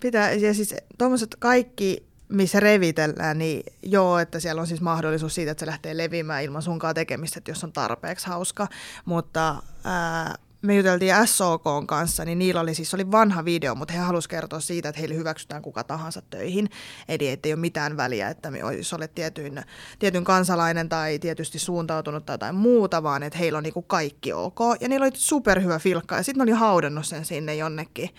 Pitää, ja siis tuommoiset kaikki, missä revitellään, niin joo, että siellä on siis mahdollisuus siitä, että se lähtee leviämään ilman sunkaan tekemistä, että jos on tarpeeksi hauska, mutta ää, me juteltiin SOK kanssa, niin niillä oli siis oli vanha video, mutta he halusivat kertoa siitä, että heille hyväksytään kuka tahansa töihin. Eli ettei ole mitään väliä, että jos olet tietyn, tietyn kansalainen tai tietysti suuntautunut tai jotain muuta, vaan että heillä on niinku kaikki ok. Ja niillä oli superhyvä filkka ja sitten ne oli haudannut sen sinne jonnekin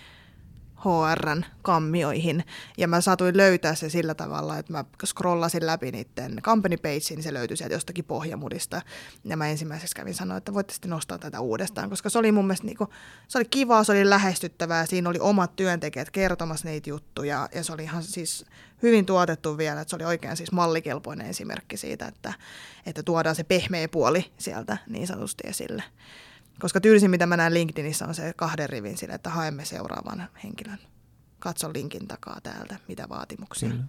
HRn kammioihin. Ja mä saatuin löytää se sillä tavalla, että mä scrollasin läpi niiden company page, niin se löytyi sieltä jostakin pohjamudista. Ja mä ensimmäiseksi kävin sanoa, että voitte sitten nostaa tätä uudestaan, koska se oli mun mielestä niinku, se oli kivaa, se oli lähestyttävää, siinä oli omat työntekijät kertomassa niitä juttuja ja se oli ihan siis hyvin tuotettu vielä, että se oli oikein siis mallikelpoinen esimerkki siitä, että, että tuodaan se pehmeä puoli sieltä niin sanotusti esille. Koska tyylisin, mitä mä näen LinkedInissä, on se kahden rivin sille, että haemme seuraavan henkilön. Katso linkin takaa täältä, mitä vaatimuksia. Kyllä.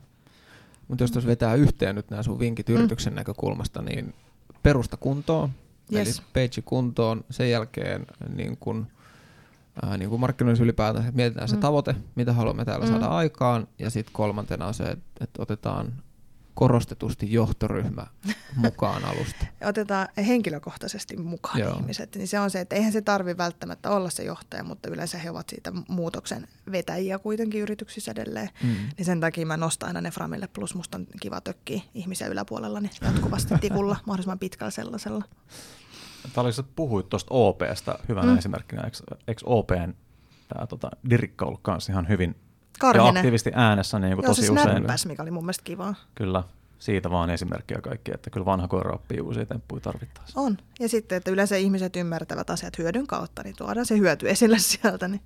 Mutta jos tuossa vetää yhteen nyt nämä sun vinkit mm. yrityksen näkökulmasta, niin perusta kuntoon, yes. eli page kuntoon, sen jälkeen niin kun, ää, niin kuin markkinoinnissa ylipäätään, mietitään mm. se tavoite, mitä haluamme täällä mm. saada aikaan, ja sitten kolmantena on se, että otetaan korostetusti johtoryhmä mukaan alusta. Otetaan henkilökohtaisesti mukaan Joo. ihmiset. Niin se on se, että eihän se tarvi välttämättä olla se johtaja, mutta yleensä he ovat siitä muutoksen vetäjiä kuitenkin yrityksissä edelleen. Mm. Niin sen takia mä nostan aina ne Framille, plus musta on kiva tökkiä ihmisiä yläpuolella niin jatkuvasti tikulla mahdollisimman pitkällä sellaisella. Tämä oli, puhuit tuosta OPsta hyvänä mm. esimerkkinä. Eikö, eikö OPn tämä tota, dirikka ollut kanssa ihan hyvin Karhinen. Ja aktiivisesti äänessä niin kuin Joo, tosi se usein. Snappäs, mikä oli mun mielestä kiva. Kyllä, siitä vaan esimerkkiä kaikki, että kyllä vanha koira oppii uusia temppuja tarvittaessa. On. Ja sitten, että yleensä ihmiset ymmärtävät asiat hyödyn kautta, niin tuodaan se hyöty esille sieltä. Niin.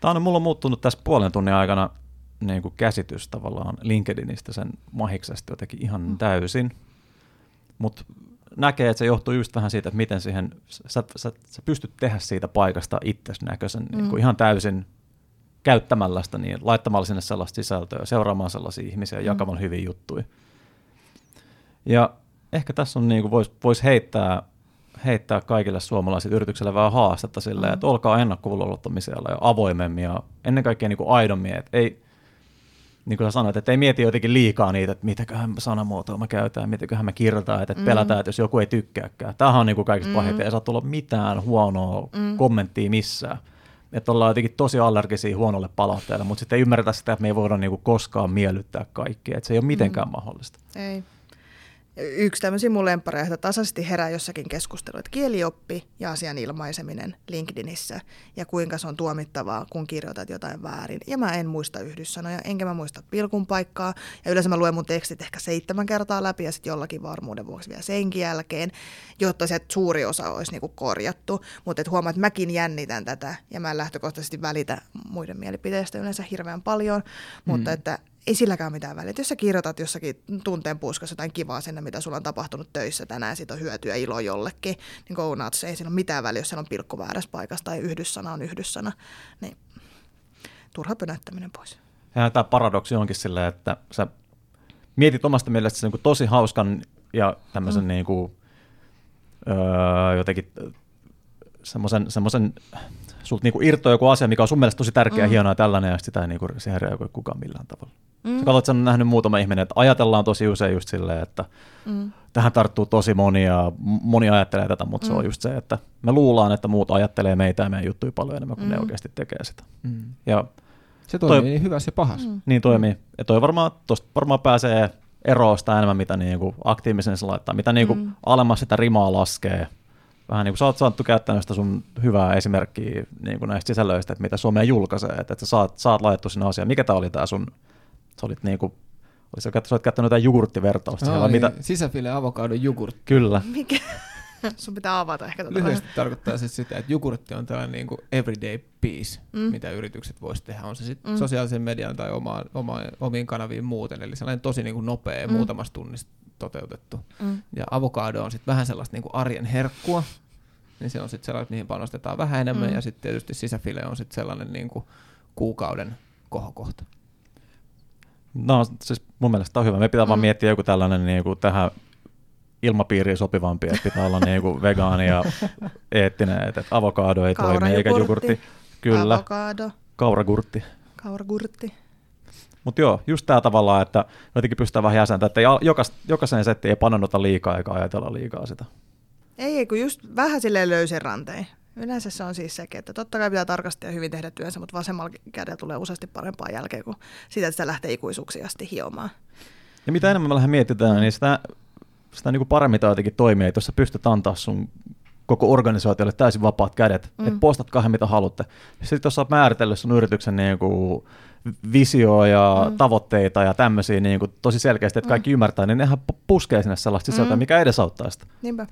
Tämä on mulla on muuttunut tässä puolen tunnin aikana niin kuin käsitys tavallaan LinkedInistä sen mahiksesta jotenkin ihan mm. täysin. Mutta näkee, että se johtuu just vähän siitä, että miten siihen, sä, sä, sä pystyt tehdä siitä paikasta itsesi näköisen mm. niin kuin ihan täysin käyttämällä sitä, niin laittamalla sinne sellaista sisältöä, seuraamaan sellaisia ihmisiä, mm. jakamaan hyviä juttuja. Ja ehkä tässä on niin voisi vois heittää, heittää kaikille suomalaisille yrityksille vähän haastetta silleen, mm. että olkaa ennakkouluottamisella ja avoimemmin ja ennen kaikkea niin kuin aidommin, että ei, niin kuin sä sanoit, että ei mieti jotenkin liikaa niitä, että mitäköhän sanamuotoa mä käytän, mitäköhän mä kirjoitan, että mm. pelätään, että jos joku ei tykkääkään. Tämähän on niin kuin kaikista mm. pahiten, ei saa tulla mitään huonoa mm. kommenttia missään että ollaan jotenkin tosi allergisia huonolle palautteelle, mutta sitten ei ymmärretä sitä, että me ei voida niinku koskaan miellyttää kaikkia, että se ei ole mitenkään mm. mahdollista. Ei yksi tämmöisiä mun lemppareja, että tasaisesti herää jossakin keskustelu, että kielioppi ja asian ilmaiseminen LinkedInissä ja kuinka se on tuomittavaa, kun kirjoitat jotain väärin. Ja mä en muista yhdyssanoja, enkä mä muista pilkun paikkaa. Ja yleensä mä luen mun tekstit ehkä seitsemän kertaa läpi ja sitten jollakin varmuuden vuoksi vielä senkin jälkeen, jotta se suuri osa olisi niinku korjattu. Mutta huomaa, että mäkin jännitän tätä ja mä en lähtökohtaisesti välitä muiden mielipiteistä yleensä hirveän paljon, mutta mm. että ei silläkään mitään väliä. Jos sä kirjoitat jossakin tunteen puuskassa jotain kivaa sinne, mitä sulla on tapahtunut töissä tänään, siitä on hyötyä ilo jollekin, niin go nuts, ei sillä ole mitään väliä, jos siellä on pilkku väärässä paikassa tai yhdyssana on yhdyssana. Niin turha pönöttäminen pois. Ja tämä paradoksi onkin silleen, että sä mietit omasta mielestäsi niin tosi hauskan ja tämmöisen mm. niin kuin, öö, jotenkin semmoisen, semmoisen sulta niinku irtoaa joku asia, mikä on sun mielestä tosi tärkeä, mm. hienoa ja tällainen, ja sitä ei niinku, siihen reagoi kukaan millään tavalla. Mm. Sä katsot, että on nähnyt muutama ihminen, että ajatellaan tosi usein just silleen, että mm. tähän tarttuu tosi moni ja moni ajattelee tätä, mutta mm. se on mm. just se, että me luullaan, että muut ajattelee meitä ja meidän juttuja paljon enemmän kuin mm. ne oikeasti tekee sitä. Mm. Ja se toimii toi, niin hyvässä ja pahassa. Mm. Niin toimii. Ja toi varmaan, tosta varmaan pääsee eroon sitä enemmän, mitä niinku aktiivisen se laittaa, mitä niinku mm. alemmas sitä rimaa laskee, vähän niin kuin sä oot saattu käyttänyt sitä sun hyvää esimerkkiä niin kuin näistä sisällöistä, että mitä Suomea julkaisee, että, että sä saat, saat laitettu sinne asiaan. Mikä tämä oli tämä sun, sä olit niin kuin, sä olit käyttänyt jotain jogurttivertausta. No, niin, mitä... Sisäfile avokado jogurtti. Kyllä. Mikä? Sun pitää avata ehkä tätä. Lyhyesti tarkoittaa siis sitä, että jogurtti on tällainen niin kuin everyday piece, mm. mitä yritykset voisi tehdä. On se sitten mm. sosiaalisen median tai oma, oma, omiin kanaviin muuten. Eli sellainen tosi niin kuin nopea, mm. muutamasta tunnista toteutettu. Mm. Ja avokado on sitten vähän sellaista niin kuin arjen herkkua, niin se on sitten sellainen, mihin panostetaan vähän enemmän, mm. ja sitten tietysti sisäfile on sitten sellainen niin kuin kuukauden kohokohta. No siis mun mielestä on hyvä. Me pitää mm. vaan miettiä joku tällainen niin kuin tähän ilmapiiriin sopivampi, että pitää olla niin kuin vegaani ja eettinen, että avokado ei toimi, eikä jogurtti. Kyllä. Avokado. Kauragurtti. Kauragurtti. Mutta joo, just tämä tavallaan, että jotenkin pystytään vähän jäsentämään, että jokaisen setti ei panonnota liikaa eikä ajatella liikaa sitä. Ei, kun just vähän silleen löysen rantein. Yleensä se on siis sekin, että totta kai pitää tarkasti ja hyvin tehdä työnsä, mutta vasemmalla kädellä tulee useasti parempaa jälkeen kuin sitä, että sitä lähtee ikuisuuksia asti hiomaan. Ja mitä enemmän me lähden mietitään, niin sitä, sitä niin kuin paremmin tämä jotenkin toimii, että jos sä pystyt antaa sun koko organisaatiolle täysin vapaat kädet, mm. että postat kahden mitä haluatte. Sitten jos sä oot määritellyt sun yrityksen niin kuin visio ja mm. tavoitteita ja tämmöisiä niin kuin tosi selkeästi, että kaikki mm. ymmärtää, niin nehän puskee sinne sellaista sisältöä, mm. mikä edesauttaa sitä.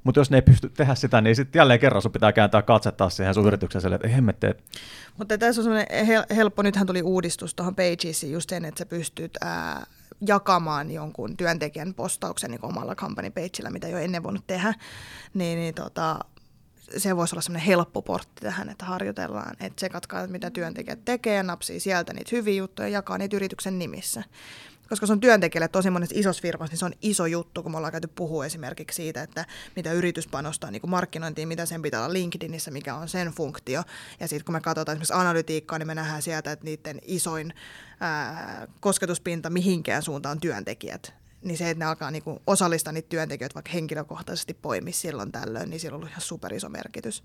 Mutta jos ne ei pysty tehdä sitä, niin sitten jälleen kerran sun pitää kääntää katse taas siihen sun yritykseen että ei hemmetti. Mutta tässä on semmoinen helppo, nythän tuli uudistus tuohon Pagesiin just sen, että sä pystyt ää, jakamaan jonkun työntekijän postauksen niin omalla company pageillä, mitä jo ennen voinut tehdä, niin, niin tota, se voisi olla semmoinen helppo portti tähän, että harjoitellaan, että tsekatkaa, mitä työntekijät tekee ja napsii sieltä niitä hyviä juttuja ja jakaa niitä yrityksen nimissä koska se on työntekijälle tosi monessa isossa firmassa, niin se on iso juttu, kun me ollaan käyty puhua esimerkiksi siitä, että mitä yritys panostaa niin kuin markkinointiin, mitä sen pitää olla LinkedInissä, mikä on sen funktio. Ja sitten kun me katsotaan esimerkiksi analytiikkaa, niin me nähdään sieltä, että niiden isoin ää, kosketuspinta mihinkään suuntaan työntekijät niin se, että ne alkaa niin osallistaa niitä työntekijöitä vaikka henkilökohtaisesti poimi silloin tällöin, niin sillä on ollut ihan super iso merkitys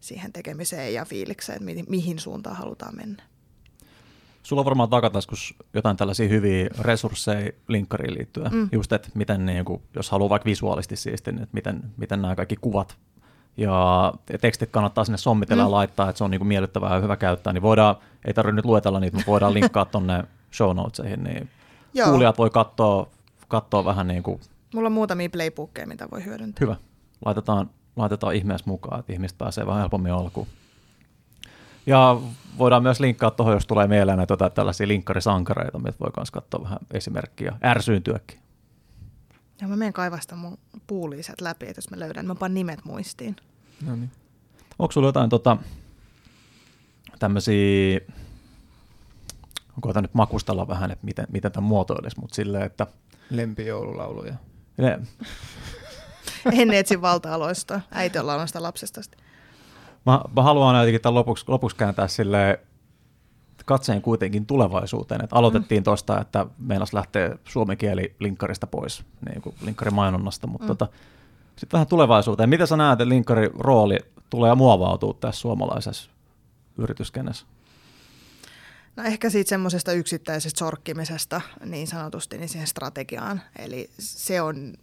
siihen tekemiseen ja fiilikseen, että mihin, mihin suuntaan halutaan mennä. Sulla on varmaan takataskus jotain tällaisia hyviä resursseja linkkariin liittyen. Mm. Just, että miten, niin kuin, jos haluaa vaikka visuaalisesti siisti, niin että miten, miten nämä kaikki kuvat ja tekstit kannattaa sinne sommitella mm. ja laittaa, että se on niin kuin miellyttävää ja hyvä käyttää, niin voidaan, ei tarvitse nyt luetella niitä, mutta voidaan linkkaa tuonne show notesihin, niin Joo. kuulijat voi katsoa, katsoa vähän niin kuin... Mulla on muutamia playbookkeja, mitä voi hyödyntää. Hyvä. Laitetaan, laitetaan ihmeessä mukaan, että ihmiset pääsee vähän helpommin alkuun. Ja voidaan myös linkkaa tuohon, jos tulee mieleen näitä tällaisia linkkarisankareita, mitä voi myös katsoa vähän esimerkkiä, ärsyyntyäkin. Ja mä menen kaivasta mun puuliiset läpi, että jos mä löydän, mä panen nimet muistiin. No niin. Onko sulla jotain tota, tämmöisiä, koitan nyt makustella vähän, että miten, miten tämä muotoilisi, mutta silleen, että... Lempijoululauluja. Ne. en etsi valta-aloista. Äiti on sitä lapsesta. Mä, mä haluan jotenkin tämän lopuksi, lopuksi kääntää sille katseen kuitenkin tulevaisuuteen. Et aloitettiin mm. tuosta, että meinas lähtee suomen kieli linkkarista pois, niin kuin linkkarimainonnasta, mutta mm. tota, sitten vähän tulevaisuuteen. Miten sä näet, että linkkarin rooli tulee muovautua tässä suomalaisessa yrityskenessä? No ehkä siitä semmoisesta yksittäisestä sorkkimisesta niin sanotusti niin siihen strategiaan. Eli se on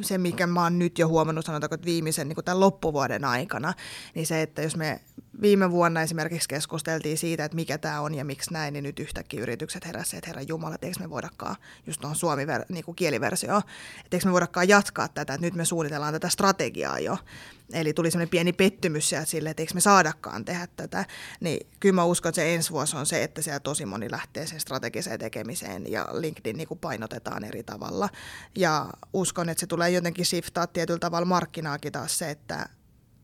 se, mikä mä oon nyt jo huomannut, sanotaanko, että viimeisen niin tämän loppuvuoden aikana, niin se, että jos me viime vuonna esimerkiksi keskusteltiin siitä, että mikä tämä on ja miksi näin, niin nyt yhtäkkiä yritykset heräsivät, että herran Jumala, että eikö me voidakaan, just tuohon suomi niin kieliversio, että eikö me voidakaan jatkaa tätä, että nyt me suunnitellaan tätä strategiaa jo. Eli tuli semmoinen pieni pettymys sieltä sille, että eikö me saadakaan tehdä tätä. Niin kyllä mä uskon, että se ensi vuosi on se, että siellä tosi moni lähtee sen strategiseen tekemiseen ja LinkedIn niin kuin painotetaan eri tavalla. Ja uskon, että se tulee jotenkin shiftaa tietyllä tavalla markkinaakin taas se, että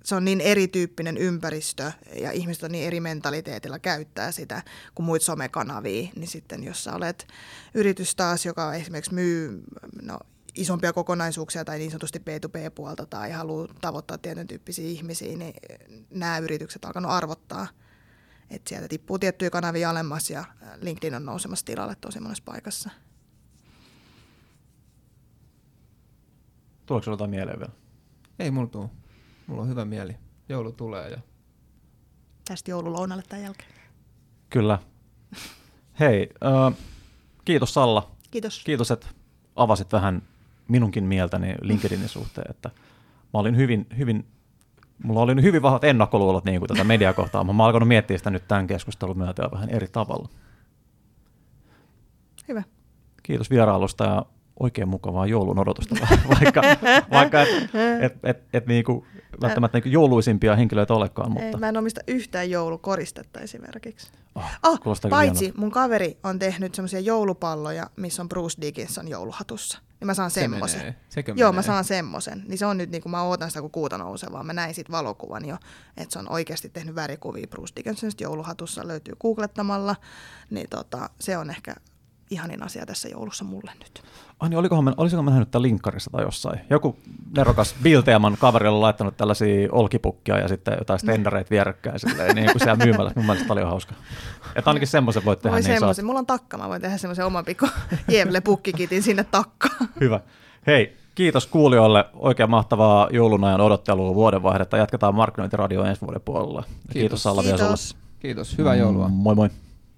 se on niin erityyppinen ympäristö ja ihmiset on niin eri mentaliteetilla käyttää sitä kuin muita somekanavia, niin sitten jos sä olet yritys taas, joka esimerkiksi myy no, isompia kokonaisuuksia tai niin sanotusti B2B-puolta tai haluaa tavoittaa tietyn tyyppisiä ihmisiä, niin nämä yritykset on alkanut arvottaa, että sieltä tippuu tiettyjä kanavia alemmas ja LinkedIn on nousemassa tilalle tosi monessa paikassa. Tuleeko jotain mieleen vielä? Ei mulla tuu. Mulla on hyvä mieli. Joulu tulee ja... Tästä joululounalle tämän jälkeen. Kyllä. Hei, äh, kiitos Salla. Kiitos. Kiitos, että avasit vähän minunkin mieltäni LinkedInin suhteen, että mä olin hyvin, hyvin mulla oli hyvin vahvat ennakkoluulot niin kuin tätä mediakohtaa, mutta mä alkanut miettiä sitä nyt tämän keskustelun myötä vähän eri tavalla. Hyvä. Kiitos vierailusta ja oikein mukavaa joulun odotusta, vaikka, vaikka et, et, et, et niinku, välttämättä niinku jouluisimpia henkilöitä olekaan. Mutta... Ei, mä en omista yhtään joulukoristetta esimerkiksi. Oh, oh, paitsi hieno. mun kaveri on tehnyt semmoisia joulupalloja, missä on Bruce Dickinson jouluhatussa. Niin mä saan se semmoisen. Menee. Joo, menee. mä saan semmoisen. Niin se on nyt, niin kuin mä ootan sitä, kun kuuta nousee, vaan mä näin sit valokuvan jo, että se on oikeasti tehnyt värikuvia Bruce Dickinsonista jouluhatussa, löytyy googlettamalla. Niin tota, se on ehkä ihanin asia tässä joulussa mulle nyt. Ai niin, olikohan mä, olisiko mä nähnyt tämän linkkarissa tai jossain? Joku nerokas Bilteaman kaveri on laittanut tällaisia olkipukkia ja sitten jotain stendareita vierekkäin silleen, niin kuin siellä myymällä. Mun mielestä oli hauska. Että ainakin semmoisen voit tehdä. Voi niin semmoisen. Mulla on takka, mä voin tehdä semmoisen oman pikku Jevle pukkikitin sinne takkaan. Hyvä. Hei, kiitos kuulijoille. Oikein mahtavaa joulun ajan odottelua vuodenvaihdetta. Jatketaan Markkinointiradio ensi vuoden puolella. Kiitos, kiitos kiitos. Kiitos. Hyvää joulua. Moi moi.